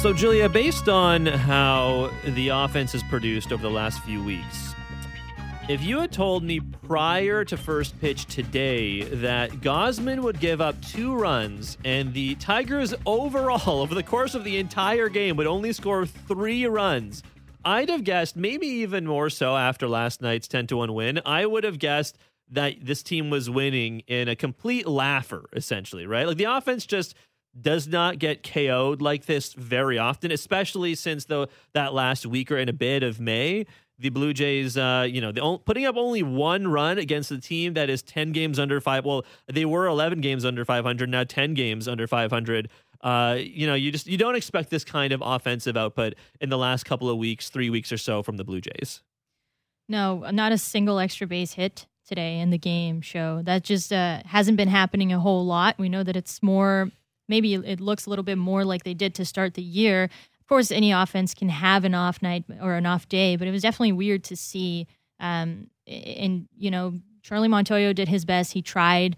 So, Julia, based on how the offense has produced over the last few weeks, if you had told me prior to first pitch today that Gausman would give up two runs and the Tigers overall, over the course of the entire game, would only score three runs, I'd have guessed, maybe even more so after last night's 10 to 1 win, I would have guessed that this team was winning in a complete laugher, essentially, right? Like the offense just does not get KO'd like this very often, especially since the that last week or in a bit of May. The Blue Jays, uh, you know, the, putting up only one run against a team that is 10 games under five. Well, they were 11 games under 500, now 10 games under 500. Uh, you know, you just you don't expect this kind of offensive output in the last couple of weeks, three weeks or so from the Blue Jays. No, not a single extra base hit today in the game show. That just uh, hasn't been happening a whole lot. We know that it's more maybe it looks a little bit more like they did to start the year. Of course, any offense can have an off night or an off day, but it was definitely weird to see. Um, and you know, Charlie Montoyo did his best. He tried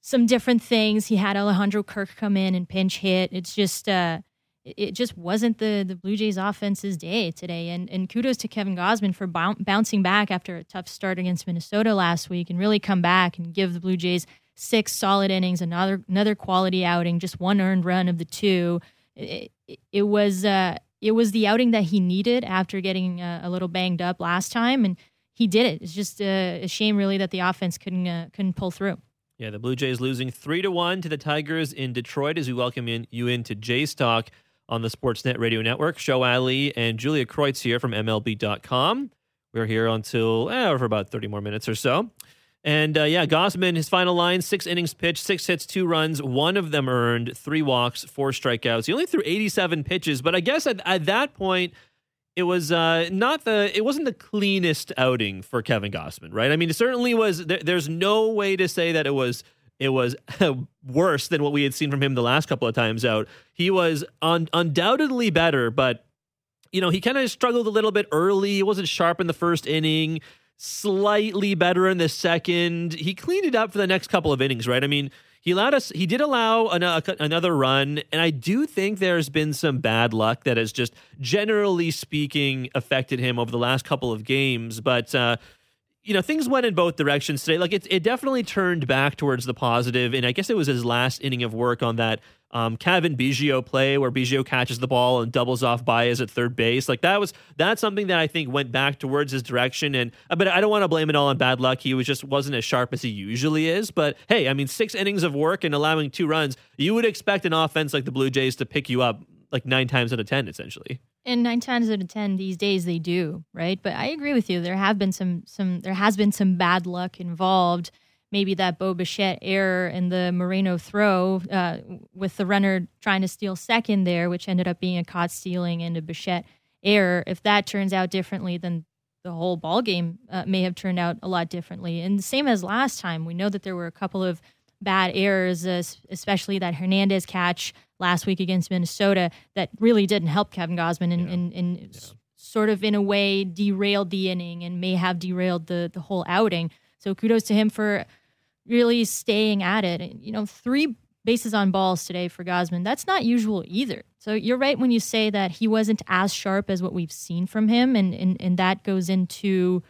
some different things. He had Alejandro Kirk come in and pinch hit. It's just uh, it just wasn't the the Blue Jays offense's day today. And and kudos to Kevin Gausman for bouncing back after a tough start against Minnesota last week and really come back and give the Blue Jays six solid innings, another another quality outing, just one earned run of the two. It, it, was uh, it was the outing that he needed after getting uh, a little banged up last time, and he did it. It's just uh, a shame, really, that the offense couldn't uh, couldn't pull through. Yeah, the Blue Jays losing three to one to the Tigers in Detroit. As we welcome in, you into Jays Talk on the Sportsnet Radio Network. Show Ali and Julia Kreuz here from MLB.com. We're here until eh, for about thirty more minutes or so. And uh, yeah, Gausman, his final line, six innings pitched, six hits, two runs, one of them earned, three walks, four strikeouts. He only threw 87 pitches, but I guess at, at that point, it was uh, not the it wasn't the cleanest outing for Kevin Gausman, right? I mean, it certainly was. There, there's no way to say that it was it was worse than what we had seen from him the last couple of times out. He was un- undoubtedly better, but you know, he kind of struggled a little bit early. He wasn't sharp in the first inning slightly better in the second. He cleaned it up for the next couple of innings, right? I mean, he allowed us, he did allow another run. And I do think there's been some bad luck that has just generally speaking affected him over the last couple of games. But, uh, you know, things went in both directions today. Like it, it definitely turned back towards the positive, and I guess it was his last inning of work on that um, Cavan Biggio play where Biggio catches the ball and doubles off Baez at third base. Like that was that's something that I think went back towards his direction. And uh, but I don't want to blame it all on bad luck. He was just wasn't as sharp as he usually is. But hey, I mean, six innings of work and allowing two runs, you would expect an offense like the Blue Jays to pick you up like nine times out of ten, essentially. And nine times out of ten these days they do, right? But I agree with you. There have been some some there has been some bad luck involved. Maybe that Bo Bichette error in the Moreno throw uh, with the runner trying to steal second there, which ended up being a caught stealing and a Bichette error. If that turns out differently, then the whole ball game uh, may have turned out a lot differently. And same as last time, we know that there were a couple of bad errors, uh, especially that Hernandez catch last week against Minnesota that really didn't help Kevin Gausman and, yeah. and, and yeah. sort of in a way derailed the inning and may have derailed the the whole outing. So kudos to him for really staying at it. And, you know, three bases on balls today for Gausman. That's not usual either. So you're right when you say that he wasn't as sharp as what we've seen from him, and and, and that goes into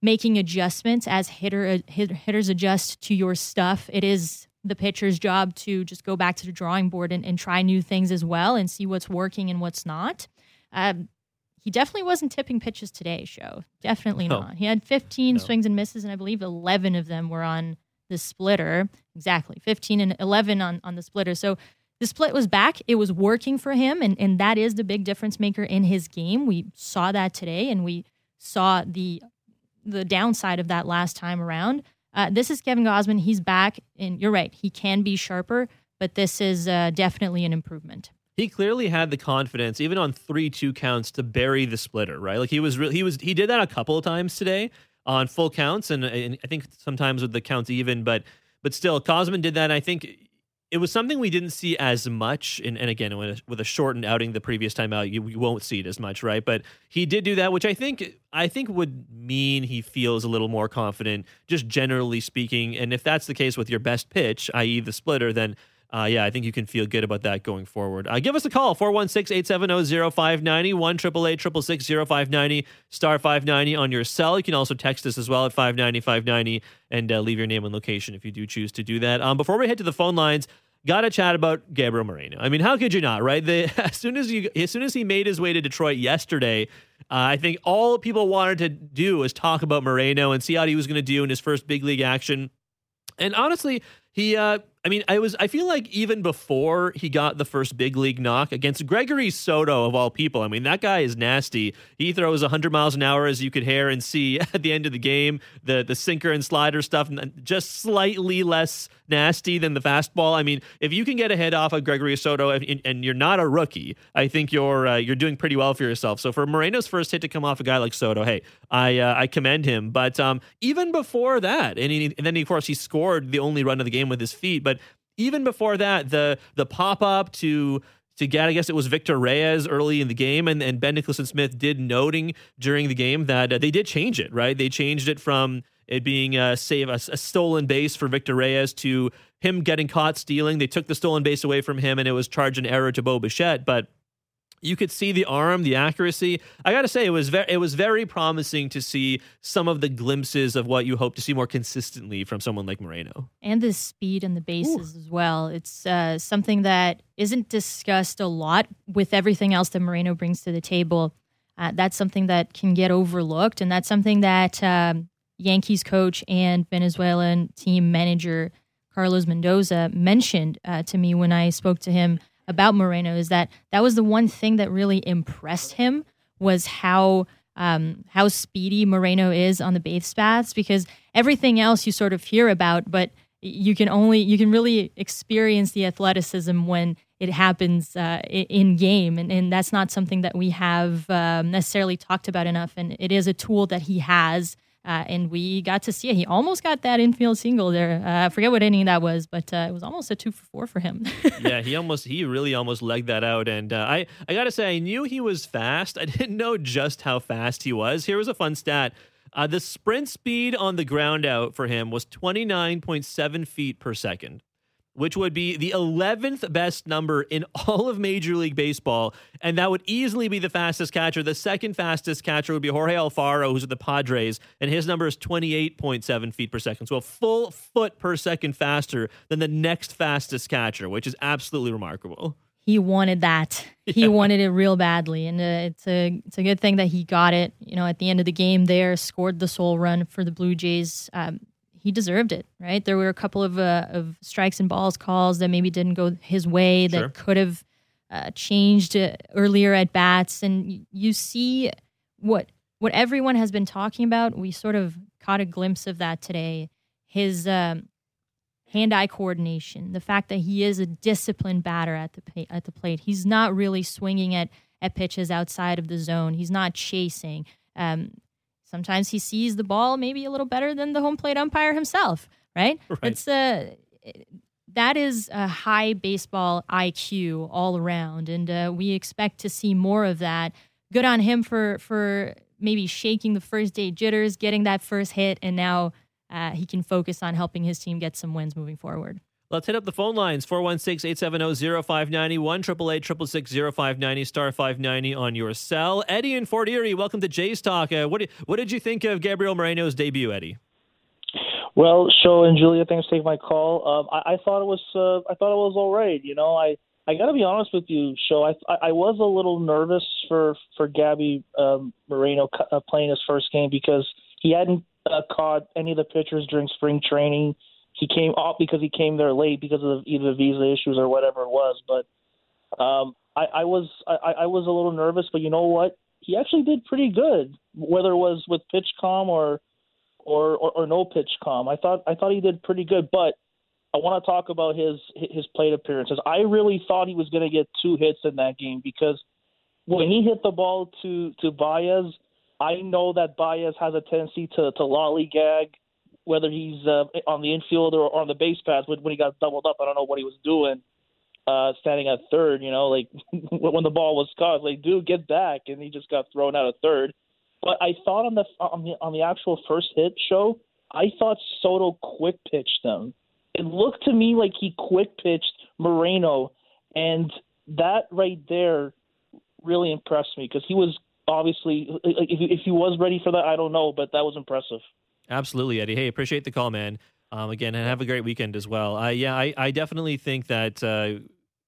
making adjustments as hitter uh, hitters adjust to your stuff. It is the pitcher's job to just go back to the drawing board and, and try new things as well and see what's working and what's not. Um, he definitely wasn't tipping pitches today, show. Definitely no. not. He had 15 no. swings and misses, and I believe 11 of them were on the splitter. Exactly. 15 and 11 on, on the splitter. So the split was back. It was working for him, and, and that is the big difference maker in his game. We saw that today, and we saw the the downside of that last time around. Uh, this is Kevin Gausman. He's back, and you're right. He can be sharper, but this is uh, definitely an improvement. He clearly had the confidence, even on three two counts, to bury the splitter. Right, like he was. Re- he was. He did that a couple of times today on full counts, and, and I think sometimes with the counts even, but but still, Gausman did that. I think it was something we didn't see as much. And, and again, with a, shortened outing the previous time out, you, you, won't see it as much, right? But he did do that, which I think I think would mean he feels a little more confident, just generally speaking. And if that's the case with your best pitch, i.e., the splitter, then uh, yeah, I think you can feel good about that going forward. Uh, give us a call, 416-870-0590, 1 590 star 590 on your cell. You can also text us as well at 590 590 and uh, leave your name and location if you do choose to do that. Um, before we head to the phone lines, got to chat about Gabriel Moreno. I mean, how could you not, right? The, as soon as you, as soon as he made his way to Detroit yesterday, uh, I think all people wanted to do was talk about Moreno and see how he was going to do in his first big league action. And honestly, he uh, I mean, I was I feel like even before he got the first big league knock against Gregory Soto of all people. I mean, that guy is nasty. He throws 100 miles an hour as you could hear and see at the end of the game. The the sinker and slider stuff and just slightly less nasty than the fastball. I mean, if you can get a hit off of Gregory Soto and, you're not a rookie, I think you're uh, you're doing pretty well for yourself. So for Moreno's first hit to come off a guy like Soto, hey, I uh, I commend him. But um, even before that, and, he, and then of course he scored the only run of the game with his feet, but but even before that, the the pop up to to get, I guess it was Victor Reyes early in the game, and, and Ben Nicholson Smith did noting during the game that uh, they did change it, right? They changed it from it being a save a, a, stolen base for Victor Reyes to him getting caught stealing. They took the stolen base away from him, and it was charged an error to Bo Bichette, but you could see the arm, the accuracy. I got to say, it was very, it was very promising to see some of the glimpses of what you hope to see more consistently from someone like Moreno. And the speed and the bases Ooh. as well. It's uh, something that isn't discussed a lot with everything else that Moreno brings to the table. Uh, that's something that can get overlooked, and that's something that um, Yankees coach and Venezuelan team manager Carlos Mendoza mentioned uh, to me when I spoke to him about Moreno is that that was the one thing that really impressed him was how um, how speedy Moreno is on the base paths because everything else you sort of hear about, but you can only you can really experience the athleticism when it happens uh, in game, and, and that's not something that we have um, necessarily talked about enough. And it is a tool that he has uh, and we got to see it. He almost got that infield single there. Uh, I forget what inning that was, but uh, it was almost a two for four for him. yeah, he almost, he really almost legged that out. And uh, I, I got to say, I knew he was fast. I didn't know just how fast he was. Here was a fun stat. Uh, the sprint speed on the ground out for him was 29.7 feet per second which would be the 11th best number in all of Major League Baseball. And that would easily be the fastest catcher. The second fastest catcher would be Jorge Alfaro, who's at the Padres, and his number is 28.7 feet per second. So a full foot per second faster than the next fastest catcher, which is absolutely remarkable. He wanted that. He yeah. wanted it real badly, and uh, it's a it's a good thing that he got it. You know, at the end of the game, there scored the sole run for the Blue Jays. Um, he deserved it, right? There were a couple of uh, of strikes and balls calls that maybe didn't go his way that sure. could have uh, changed uh, earlier at bats, and you see what what everyone has been talking about. We sort of caught a glimpse of that today. His um, hand-eye coordination, the fact that he is a disciplined batter at the at the plate. He's not really swinging at at pitches outside of the zone. He's not chasing. Um, sometimes he sees the ball maybe a little better than the home plate umpire himself, right? right. It's a uh, that is a high baseball IQ all around, and uh, we expect to see more of that. Good on him for for maybe shaking the first day jitters, getting that first hit, and now uh, he can focus on helping his team get some wins moving forward. Let's hit up the phone lines 416 870 0590 1 590 star 590 on your cell. Eddie in Fort Erie, welcome to Jays Talk. Uh, what, what did you think of Gabriel Moreno's debut, Eddie? Well, Show and Julia, thanks for taking my call. Um, I, I, thought it was uh, I thought it was all right. You know, I I got to be honest with you, Show. I, I I was a little nervous for for Gabby um, Moreno uh, playing his first game because he hadn't uh, caught any of the pitchers during spring training he came off because he came there late because of either visa issues or whatever it was. But um, I, I was I, I was a little nervous, but you know what? He actually did pretty good, whether it was with PitchCom or or, or, or no PitchCom. I thought I thought he did pretty good, but I want to talk about his his plate appearances. I really thought he was going to get two hits in that game because when he hit the ball to to Baez, I know that Baez has a tendency to to lollygag whether he's uh, on the infield or on the base paths. When, when he got doubled up, I don't know what he was doing, uh, standing at third. You know, like when the ball was caught, like dude, get back, and he just got thrown out of third. But I thought on the on the on the actual first hit show, I thought Soto quick pitched them. It looked to me like he quick pitched Moreno, and that right there really impressed me because he was obviously if he was ready for that, I don't know, but that was impressive. Absolutely, Eddie. Hey, appreciate the call, man. Um, again, and have a great weekend as well. Uh, yeah, I, I definitely think that uh,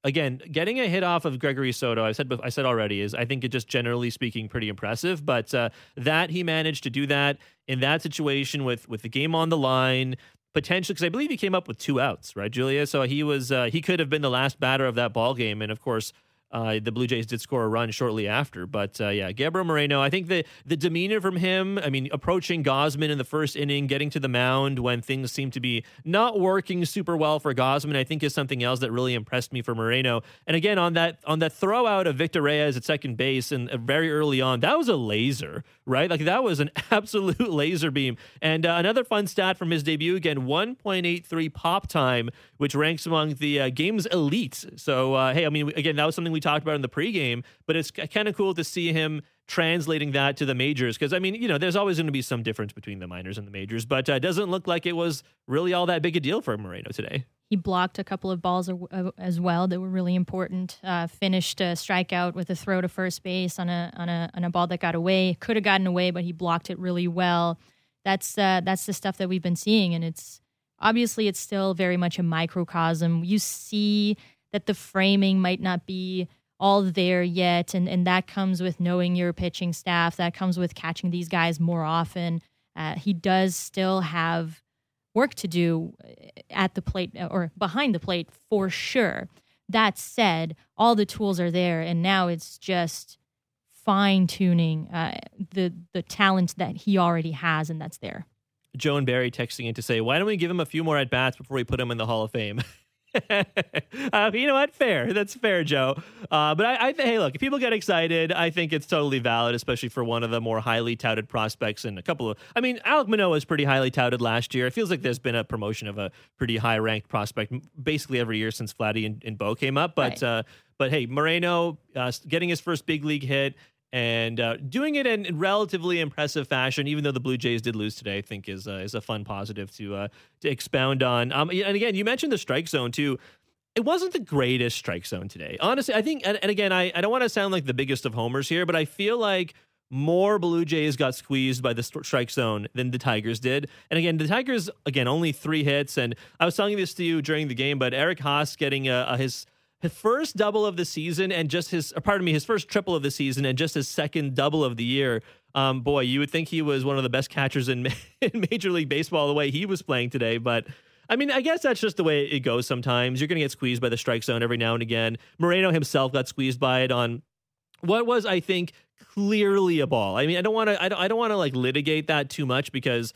again, getting a hit off of Gregory Soto, I said I said already is I think it just generally speaking pretty impressive. But uh, that he managed to do that in that situation with with the game on the line, potentially because I believe he came up with two outs, right, Julia? So he was uh, he could have been the last batter of that ball game, and of course uh, the Blue Jays did score a run shortly after, but uh, yeah, Gabriel Moreno. I think the the demeanor from him. I mean, approaching Gausman in the first inning, getting to the mound when things seem to be not working super well for Gausman, I think is something else that really impressed me for Moreno. And again, on that on that throw out of Victor Reyes at second base and uh, very early on, that was a laser, right? Like that was an absolute laser beam. And uh, another fun stat from his debut again: 1.83 pop time, which ranks among the uh, game's elite. So uh, hey, I mean, again, that was something we talked about in the pregame, but it's kind of cool to see him translating that to the majors because I mean, you know, there's always going to be some difference between the minors and the majors, but uh, it doesn't look like it was really all that big a deal for Moreno today. He blocked a couple of balls as well that were really important. Uh, finished a strikeout with a throw to first base on a on a on a ball that got away. Could have gotten away, but he blocked it really well. That's uh, that's the stuff that we've been seeing, and it's obviously it's still very much a microcosm. You see that the framing might not be all there yet. And, and that comes with knowing your pitching staff, that comes with catching these guys more often. Uh, he does still have work to do uh, at the plate uh, or behind the plate for sure. That said, all the tools are there, and now it's just fine tuning uh, the the talent that he already has, and that's there. Joan Barry texting in to say, "Why don't we give him a few more at bats before we put him in the Hall of Fame?" uh, you know what? Fair. That's fair, Joe. Uh, but I, I hey, look, if people get excited, I think it's totally valid, especially for one of the more highly touted prospects and a couple of. I mean, Alek Manoah was pretty highly touted last year. It feels like there's been a promotion of a pretty high ranked prospect basically every year since Vladdy and, and Bo came up. But right. uh, but hey, Moreno uh, getting his first big league hit and uh, doing it in, relatively impressive fashion, even though the Blue Jays did lose today, I think is uh, is a fun positive to uh, to expound on. Um, and again, you mentioned the strike zone too. It wasn't the greatest strike zone today, honestly. I think, and, and again, I, I don't want to sound like the biggest of homers here, but I feel like more Blue Jays got squeezed by the strike zone than the Tigers did. And again, the Tigers again only three hits. And I was telling this to you during the game, but Eric Haase getting a, his his first double of the season and just his, pardon me, his first triple of the season and just his second double of the year. Um, boy, you would think he was one of the best catchers in, in Major League Baseball the way he was playing today. But I mean, I guess that's just the way it goes sometimes. You're going to get squeezed by the strike zone every now and again. Moreno himself got squeezed by it on what was, I think, clearly a ball. I mean, I don't want to, I don't, I don't want to like litigate that too much because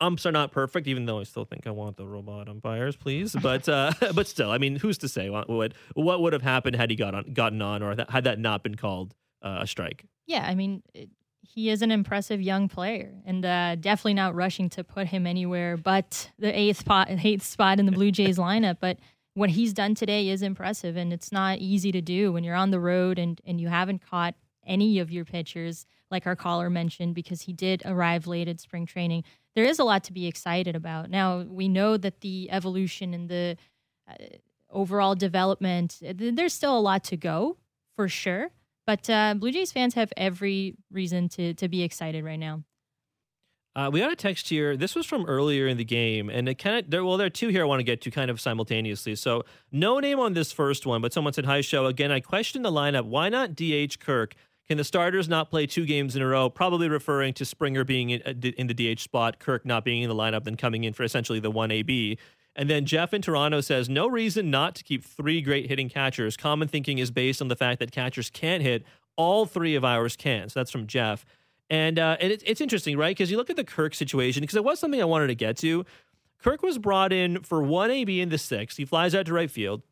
umps are not perfect, even though I still think I want the robot umpires, please. But uh, but still, I mean, who's to say what would what would have happened had he got on, gotten on, or that, had that not been called uh, a strike? Yeah, I mean, it, he is an impressive young player, and uh, definitely not rushing to put him anywhere but the eighth spot, eighth spot in the Blue Jays lineup. But what he's done today is impressive, and it's not easy to do when you're on the road and and you haven't caught any of your pitchers, like our caller mentioned, because he did arrive late at spring training there is a lot to be excited about. Now, we know that the evolution and the uh, overall development, uh, there's still a lot to go for sure. But uh, Blue Jays fans have every reason to, to be excited right now. Uh, we got a text here. This was from earlier in the game, and it kind of there. Well, there are two here I want to get to kind of simultaneously. So, no name on this first one, but someone said, "Hi, show again." I questioned the lineup. Why not DH Kirk? Can the starters not play two games in a row? Probably referring to Springer being in, uh, the DH spot, Kirk not being in the lineup, then coming in for essentially the 1AB. And then Jeff in Toronto says, no reason not to keep three great hitting catchers. Common thinking is based on the fact that catchers can't hit. All three of ours can. So that's from Jeff. And, uh, and it, it's interesting, right? Because you look at the Kirk situation, because it was something I wanted to get to. Kirk was brought in for 1AB in the sixth. He flies out to right field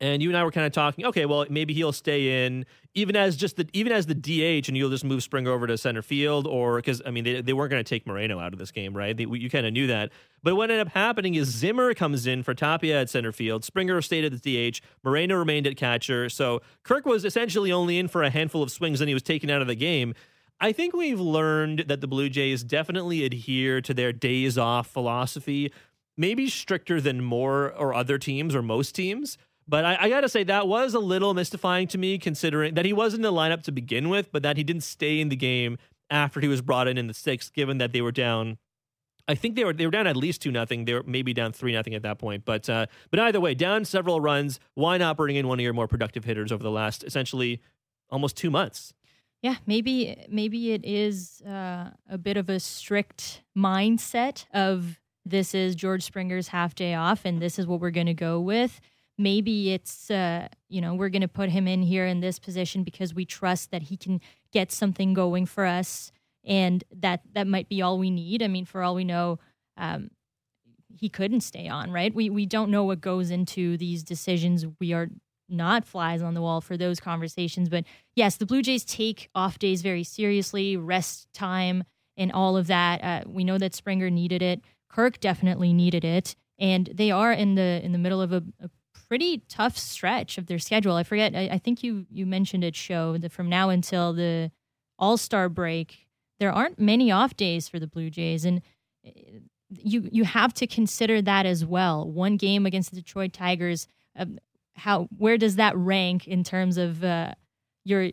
and you and I were kind of talking. Okay, well, maybe he'll stay in even as just the even as the DH, and you'll just move Springer over to center field, or because I mean they, they weren't going to take Moreno out of this game, right? They, you kind of knew that. But what ended up happening is Zimmer comes in for Tapia at center field. Springer stayed at the DH. Moreno remained at catcher. So Kirk was essentially only in for a handful of swings, and he was taken out of the game. I think we've learned that the Blue Jays definitely adhere to their days off philosophy maybe stricter than more or other teams or most teams. But I, I got to say, that was a little mystifying to me, considering that he was in the lineup to begin with, but that he didn't stay in the game after he was brought in in the sixth, given that they were down. I think they were they were down at least two nothing. They were maybe down three nothing at that point. But uh, but either way, down several runs. Why not bring in one of your more productive hitters over the last essentially almost two months? Yeah, maybe maybe it is uh, a bit of a strict mindset of this is George Springer's half day off, and this is what we're going to go with maybe it's uh, you know we're going to put him in here in this position because we trust that he can get something going for us and that that might be all we need. I mean for all we know um, he couldn't stay on right? We we don't know what goes into these decisions. We are not flies on the wall for those conversations. But yes the blue jays take off days very seriously rest time and all of that. Uh, we know that springer needed it. Kirk definitely needed it. And they are in the in the middle of a, a pretty tough stretch of their schedule. I forget. I, I think you you mentioned it. Show that from now until the All Star break, there aren't many off days for the Blue Jays, and eh, you you have to consider that as well. One game against the Detroit Tigers. Um, how where does that rank in terms of uh, your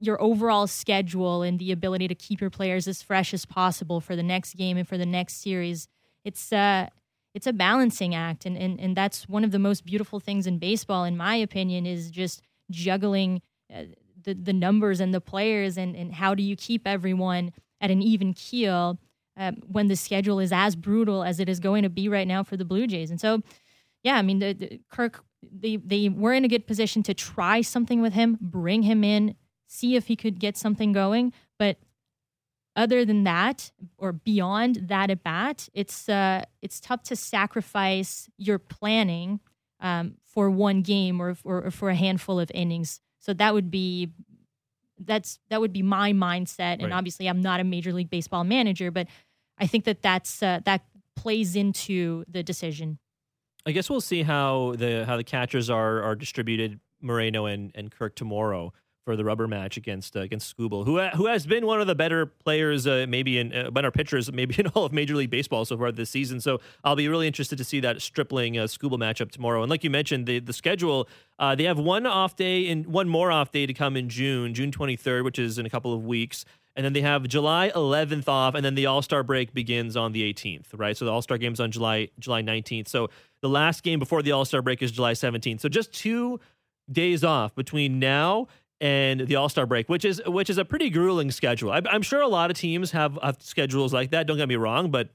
your overall schedule and the ability to keep your players as fresh as possible for the next game and for the next series? It's uh, it's a balancing act and, and and that's one of the most beautiful things in baseball in my opinion is just juggling uh, the the numbers and the players and and how do you keep everyone at an even keel um, when the schedule is as brutal as it is going to be right now for the Blue Jays. And so yeah I mean the, the Kirk they they were in a good position to try something with him bring him in see if he could get something going but other than that or beyond that at bat, it's uh, it's tough to sacrifice your planning um, for one game or, or, or, for a handful of innings. So that would be that's that would be my mindset. And right. obviously, I'm not a major league baseball manager, but I think that that's uh, that plays into the decision. I guess we'll see how the how the catchers are are distributed, Moreno and and Kirk tomorrow for the rubber match against uh, against Skubal, who who has been one of the better players, uh, maybe in uh, better pitchers, maybe in all of Major League Baseball so far this season. So I'll be really interested to see that Stripling uh, Skubal matchup tomorrow. And like you mentioned, the the schedule uh, they have one off day and one more off day to come in June, June 23rd, which is in a couple of weeks. And then they have July 11th off, and then the All Star break begins on the 18th, right? So the All Star game's on July July 19th. So the last game before the All Star break is July 17th. So just two days off between now and the All Star break, which is which is a pretty grueling schedule. I, am sure a lot of teams have, have schedules like that. Don't get me wrong, but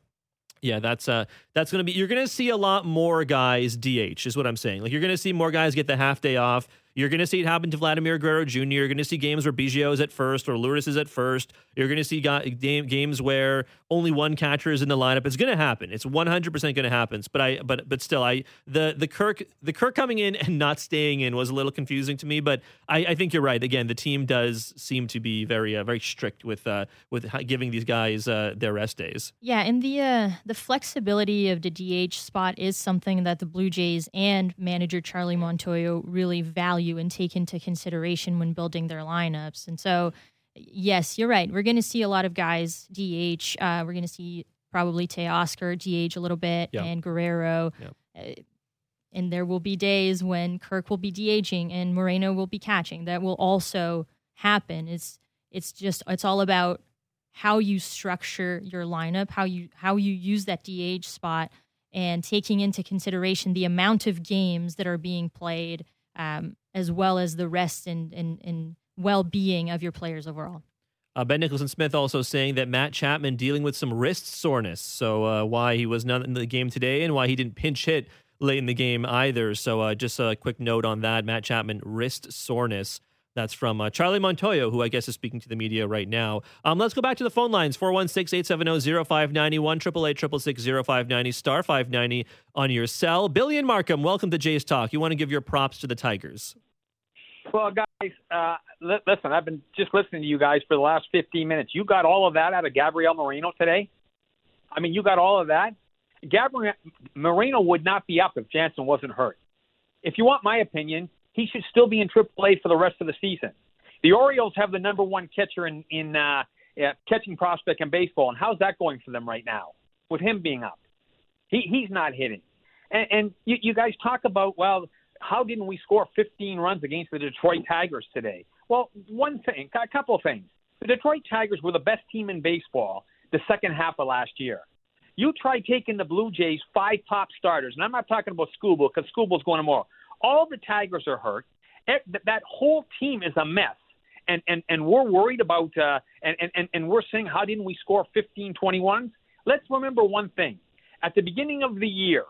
yeah, that's uh that's gonna be you're gonna see a lot more guys DH is what I'm saying. Like you're gonna see more guys get the half day off. You're going to see it happen to Vladimir Guerrero Jr. You're going to see games where Biggio is at first or Lourdes is at first. You're going to see games where only one catcher is in the lineup. It's going to happen. It's 100 percent going to happen. But I, but but still, I the the Kirk the Kirk coming in and not staying in was a little confusing to me. But I, I think you're right. Again, the team does seem to be very uh, very strict with uh, with giving these guys uh, their rest days. Yeah, and the uh, the flexibility of the DH spot is something that the Blue Jays and manager Charlie Montoyo really value value and take into consideration when building their lineups. And so, yes, you're right. We're going to see a lot of guys DH. Uh, we're going to see probably Teoscar DH a little bit yep. and Guerrero. Yep. Uh, and there will be days when Kirk will be DHing and Moreno will be catching. That will also happen. It's it's just it's all about how you structure your lineup, how you how you use that DH spot, and taking into consideration the amount of games that are being played, um, as well as the rest and, and, and well being of your players overall. Uh, ben Nicholson Smith also saying that Matt Chapman dealing with some wrist soreness. So, uh, why he was not in the game today and why he didn't pinch hit late in the game either. So, uh, just a quick note on that Matt Chapman, wrist soreness. That's from uh, Charlie Montoyo, who I guess is speaking to the media right now. Um, let's go back to the phone lines 416 870 0591 888 0590 star 590 on your cell. Billy and Markham, welcome to Jays Talk. You want to give your props to the Tigers. Well, guys, uh, li- listen, I've been just listening to you guys for the last 15 minutes. You got all of that out of Gabriel Moreno today? I mean, you got all of that? Gabriel Moreno would not be up if Jansen wasn't hurt. If you want my opinion, he should still be in AAA for the rest of the season. The Orioles have the number one catcher in in uh, catching prospect in baseball, and how's that going for them right now with him being up? He he's not hitting. And, and you, you guys talk about well, how didn't we score 15 runs against the Detroit Tigers today? Well, one thing, a couple of things. The Detroit Tigers were the best team in baseball the second half of last year. You try taking the Blue Jays five top starters, and I'm not talking about Skubal because Skubal's going tomorrow. All the Tigers are hurt. That whole team is a mess. And and and we're worried about uh, and, and and we're saying how didn't we score 15 21 let's remember one thing. At the beginning of the year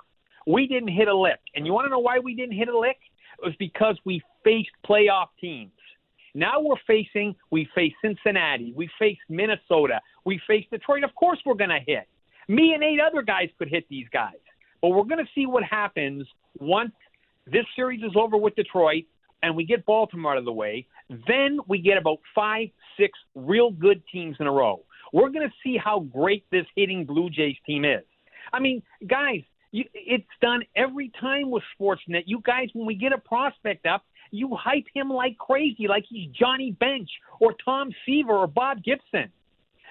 we didn't hit a lick. And you want to know why we didn't hit a lick? It was because we faced playoff teams. Now we're facing we face cincinnati we face minnesota we face detroit. Of course we're going to hit. Me and eight other guys could hit these guys. But we're going to see what happens once this series is over with detroit and we get Baltimore out of the way, then we get about five, six real good teams in a row. We're going to see how great this hitting Blue Jays team is. I mean, guys, you, it's done every time with Sportsnet. You guys, when we get a prospect up, you hype him like crazy, like he's Johnny Bench or Tom Seaver or Bob Gibson.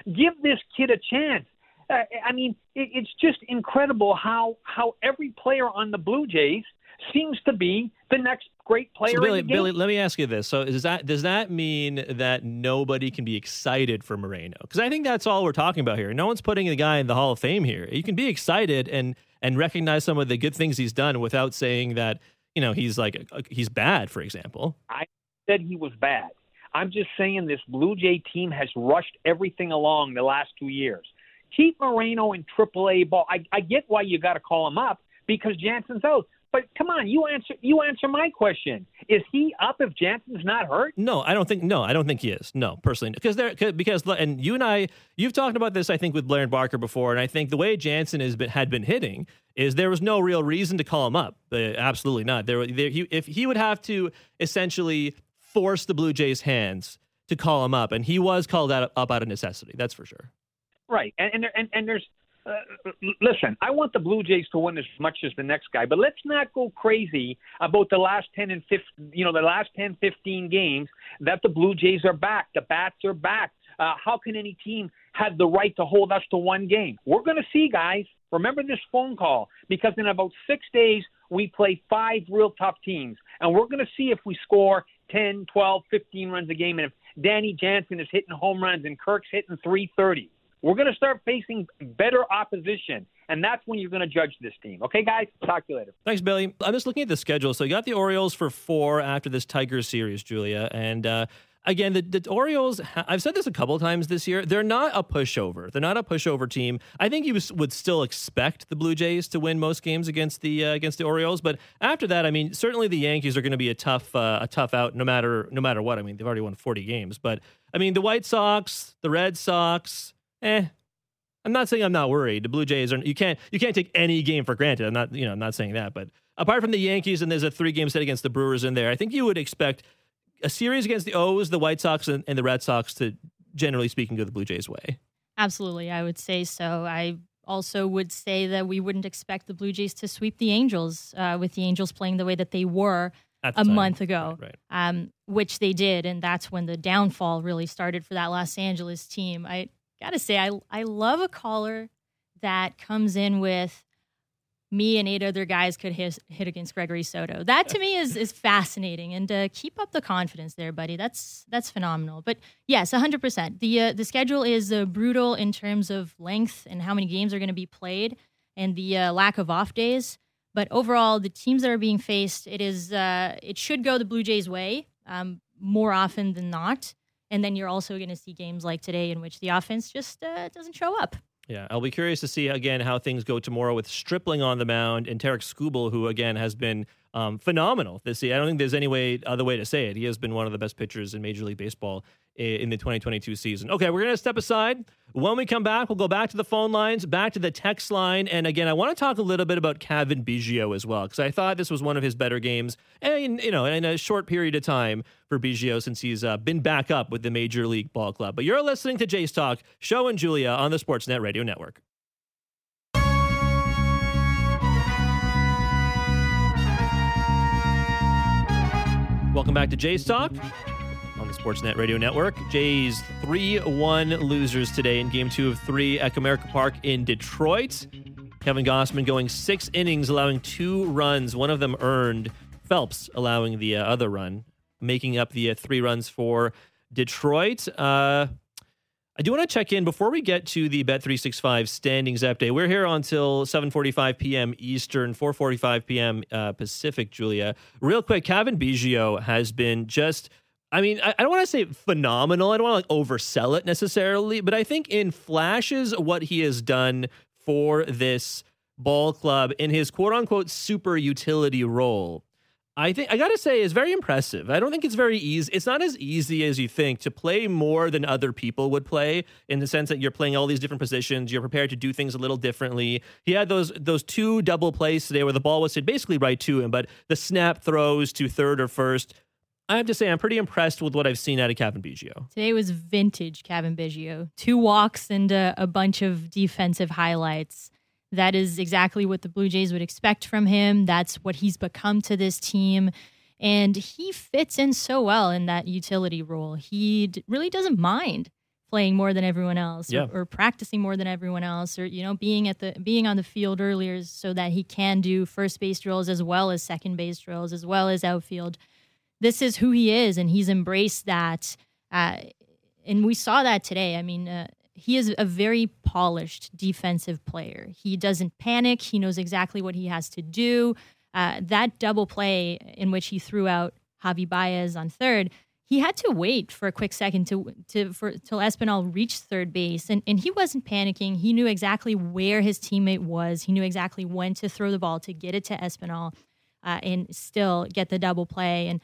Give this kid a chance. Uh, I mean, it, it's just incredible how how every player on the Blue Jays – seems to be the next great player. So Billy, Billy, let me ask you this: So, does that does that mean that nobody can be excited for Moreno? Because I think that's all we're talking about here. No one's putting the guy in the Hall of Fame here. You can be excited and and recognize some of the good things he's done without saying that you know he's like uh, he's bad. For example, I said he was bad. I'm just saying this Blue Jay team has rushed everything along the last two years. Keep Moreno in AAA ball. I, I get why you got to call him up because Jansen's out. But come on, you answer you answer my question. Is he up if Jansen's not hurt? No, I don't think. No, I don't think he is. No, personally, because there because and you and I you've talked about this I think with Blair and Barker before, and I think the way Jansen has been had been hitting is there was no real reason to call him up. Uh, absolutely not. There, there he, if he would have to essentially force the Blue Jays' hands to call him up, and he was called out, up out of necessity. That's for sure. Right, and and, and, and there's uh, listen, I want the Blue Jays to win as much as the next guy, but let's not go crazy about the last 10 and 15, you know, the last 10, 15 games that the Blue Jays are back. The bats are back. Uh, how can any team have the right to hold us to one game? We're going to see, guys. Remember this phone call because in about six days, we play five real tough teams, and we're going to see if we score 10, 12, 15 runs a game, and if Danny Jansen is hitting home runs and Kirk's hitting 330. We're going to start facing better opposition, and that's when you're going to judge this team. Okay, guys? Talk to you later. Thanks, Billy. I'm just looking at the schedule. So you got the Orioles for four after this Tigers series, Julia. And uh, again, the, the Orioles, I've said this a couple times this year, they're not a pushover. They're not a pushover team. I think you would still expect the Blue Jays to win most games against the uh, against the Orioles, but after that, I mean, certainly the Yankees are going to be a tough uh, a tough out no matter no matter what. I mean, they've already won 40 games, but I mean, the White Sox, the Red Sox, eh, I'm not saying I'm not worried. The Blue Jays are you can't you can't take any game for granted. I'm not you know I'm not saying that, but apart from the Yankees and there's a three game set against the Brewers in there, I think you would expect a series against the O's, the White Sox, and, and the Red Sox to generally speaking go the Blue Jays' way. Absolutely, I would say so. I also would say that we wouldn't expect the Blue Jays to sweep the Angels uh, with the Angels playing the way that they were a time. month ago, right, right. Um, which they did, and that's when the downfall really started for that Los Angeles team. I gotta say, I I love a caller that comes in with me and eight other guys could hit, hit against Gregory Soto. That to me is is fascinating, and uh, keep up the confidence there, buddy. That's that's phenomenal. But yes, hundred percent. The uh, the schedule is uh, brutal in terms of length and how many games are going to be played, and the uh, lack of off days. But overall, the teams that are being faced, it is uh, it should go the Blue Jays' way um, more often than not. And then you're also going to see games like today in which the offense just uh, doesn't show up. Yeah, I'll be curious to see again how things go tomorrow with Stripling on the mound and Tarik Skubal, who again has been um, phenomenal this year. I don't think there's any way other way to say it. He has been one of the best pitchers in Major League Baseball in the 2022 season. Okay, we're going to step aside. When we come back, we'll go back to the phone lines, back to the text line. And again, I want to talk a little bit about Cavan Biggio as well, because I thought this was one of his better games, and you know, in a short period of time for Biggio since he's uh, been back up with the Major League Ball Club. But you're listening to Jays Talk, Show and Julia on the Sportsnet Radio Network. Welcome back to Jays Talk the Sportsnet Radio Network. Jays 3 1 losers today in game two of three at Comerica Park in Detroit. Kevin Gausman going six innings, allowing two runs, one of them earned. Phelps allowing the uh, other run, making up the uh, three runs for Detroit. Uh, I do want to check in before we get to the Bet365 standings update. We're here until 7:45 p.m. Eastern, 4:45 p.m. Uh, Pacific. Julia, real quick, Cavan Biggio has been just. I mean, I, I don't want to say phenomenal. I don't want to like oversell it necessarily, but I think in flashes, what he has done for this ball club in his quote unquote super utility role I think I gotta say is very impressive. I don't think it's very easy. It's not as easy as you think to play more than other people would play, in the sense that you're playing all these different positions. You're prepared to do things a little differently. He had those those two double plays today where the ball was hit basically right to him, but the snap throws to third or first. I have to say I'm pretty impressed with what I've seen out of Cavan Biggio. Today was vintage Cavan Biggio. Two walks and a, a bunch of defensive highlights. That is exactly what the Blue Jays would expect from him. That's what he's become to this team. And he fits in so well in that utility role. He d- really doesn't mind playing more than everyone else Yeah. or, or practicing more than everyone else or you know being at the being on the field earlier so that he can do first base drills as well as second base drills as well as outfield this is who he is and he's embraced that uh, and we saw that today i mean uh, he is a very polished defensive player he doesn't panic he knows exactly what he has to do uh, that double play in which he threw out javi baez on third he had to wait for a quick second to to for till Espinal reached third base, and and he wasn't panicking. He knew exactly where his teammate was. He knew exactly when to throw the ball to get it to Espinal, uh, and still get the double play. And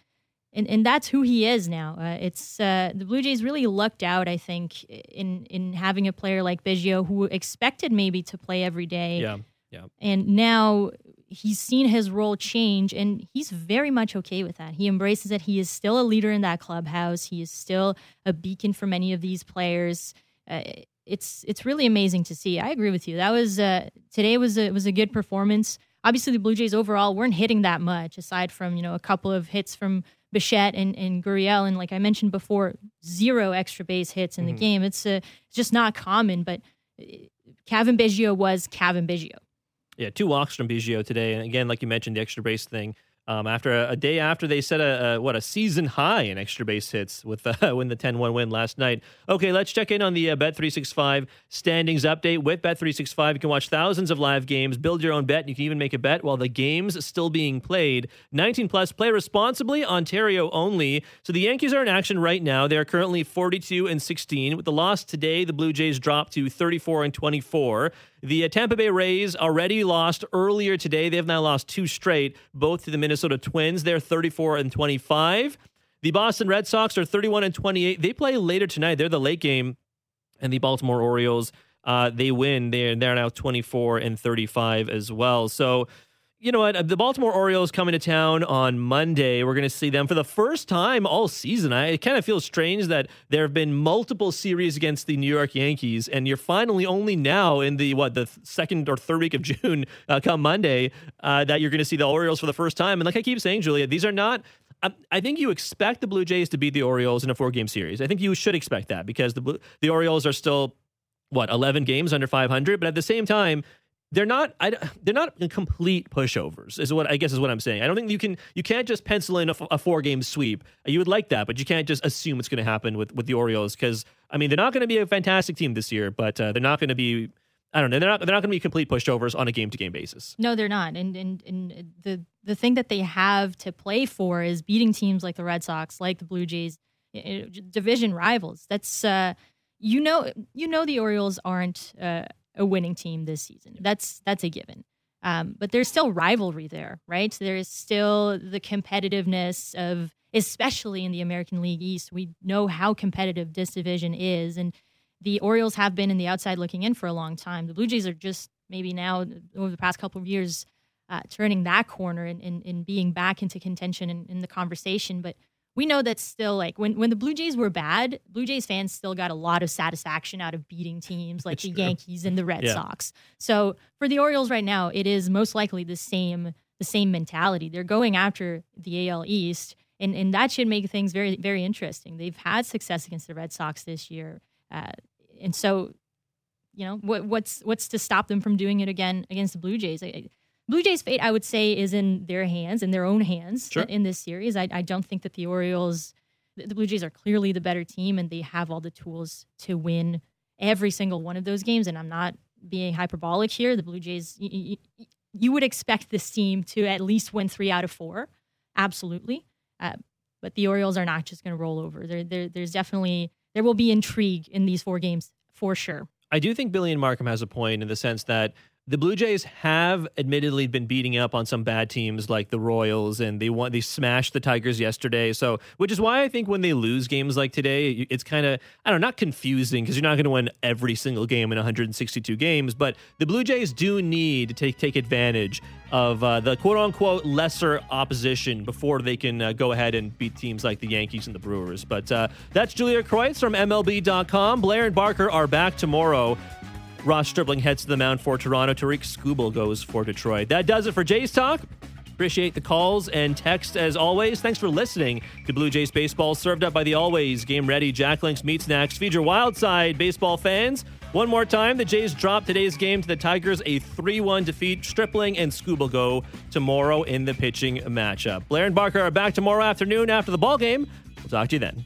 and and that's who he is now. Uh, it's uh, the Blue Jays really lucked out, I think, in in having a player like Biggio who expected maybe to play every day. Yeah. yeah. and now he's seen his role change and he's very much okay with that. He embraces it. He is still a leader in that clubhouse. He is still a beacon for many of these players. Uh, it's it's really amazing to see. I agree with you. That was uh, today was a, was a good performance. Obviously the blue jays overall weren't hitting that much aside from you know a couple of hits from Bichette and, and Gurriel, and like I mentioned before, zero extra base hits in Mhm. the game. It's uh, it's just not common, but uh, Cavan Biggio was Cavan Biggio. Yeah, two walks from Biggio today, and again, like you mentioned, the extra base thing. Um, after a, a day after they set a, a what a season high in extra base hits with uh, when the 10-1 win last night. Okay, let's check in on the uh, Bet365 standings update. With Bet365, you can watch thousands of live games, build your own bet, and you can even make a bet while the game's still being played. 19 plus, play responsibly, Ontario only. So the Yankees are in action right now. They are currently 42 and 16. With the loss today, the Blue Jays dropped to 34 and 24. The uh, Tampa Bay Rays already lost earlier today. They have now lost two straight, both to the Minnesota Twins. They're 34 and 25. The Boston Red Sox are 31 and 28. They play later tonight. They're the late game. And the Baltimore Orioles, uh, they win. They're, they're now 24 and 35 as well. So, you know what? The Baltimore Orioles coming to town on Monday. We're going to see them for the first time all season. I it kind of feels strange that there have been multiple series against the New York Yankees, and you're finally only now in the what the second or third week of June, uh, come Monday, uh, that you're going to see the Orioles for the first time. And like I keep saying, Julia, these are not. I- I think you expect the Blue Jays to beat the Orioles in a four-game series. I think you should expect that because the Blue- the Orioles are still what 11 games under 500, but at the same time they're not I, they're not complete pushovers is what i guess is what i'm saying i don't think you can you can't just pencil in a, four game sweep you would like that but you can't just assume it's going to happen with with the orioles because i mean they're not going to be a fantastic team this year but uh, they're not going to be i don't know they're not they're not going to be complete pushovers on a game to game basis No, they're not. And and and the the thing that they have to play for is beating teams like the Red Sox, like the Blue Jays, eh, eh, division rivals. That's uh, you know, you know, the Orioles aren't uh, a winning team this season. That's that's a given. Um, but there's still rivalry there, right? There is still the competitiveness of, especially in the American League East. We know how competitive this division is, and the Orioles have been in the outside looking in for a long time. The Blue Jays are just maybe now over the past couple of years uh, turning that corner and, and, and being back into contention in, in the conversation. But we know that still, like when, when the Blue Jays were bad, Blue Jays fans still got a lot of satisfaction out of beating teams like It's the true. Yankees and the Red Yeah. Sox. So for the Orioles right now, it is most likely the same the same mentality. They're going after the AL East, and and that should make things very very interesting. They've had success against the Red Sox this year, uh, and so you know, what, what's what's to stop them from doing it again against the Blue Jays? I, Blue Jays' fate, I would say, is in their hands, in their own hands Sure. in this series. I, I don't think that the Orioles, the Blue Jays are clearly the better team, and they have all the tools to win every single one of those games. And I'm not being hyperbolic here. The Blue Jays, you, you, you would expect this team to at least win three out of four, absolutely. Uh, but the Orioles are not just going to roll over. There, there, there's definitely there will be intrigue in these four games for sure. I do think Billy and Markham has a point in the sense that the Blue Jays have admittedly been beating up on some bad teams like the Royals, and they won. They smashed the Tigers yesterday. So, which is why I think when they lose games like today, it's kind of I don't know, not confusing because you're not going to win every single game in 162 games. But the Blue Jays do need to take take advantage of uh, the quote unquote lesser opposition before they can uh, go ahead and beat teams like the Yankees and the Brewers. But uh, that's Julia Kreuz from MLB.com. Blair and Barker are back tomorrow. Ross Stripling heads to the mound for Toronto. Tarik Skubal goes for Detroit. That does it for Jays Talk. Appreciate the calls and texts as always. Thanks for listening to Blue Jays Baseball, served up by the always game ready Jack Links Meat Snacks. Feed your wild side baseball fans. One more time, the Jays drop today's game to the Tigers, a 3 1 defeat. Stripling and Skubal go tomorrow in the pitching matchup. Blair and Barker are back tomorrow afternoon after the ball game. We'll talk to you then.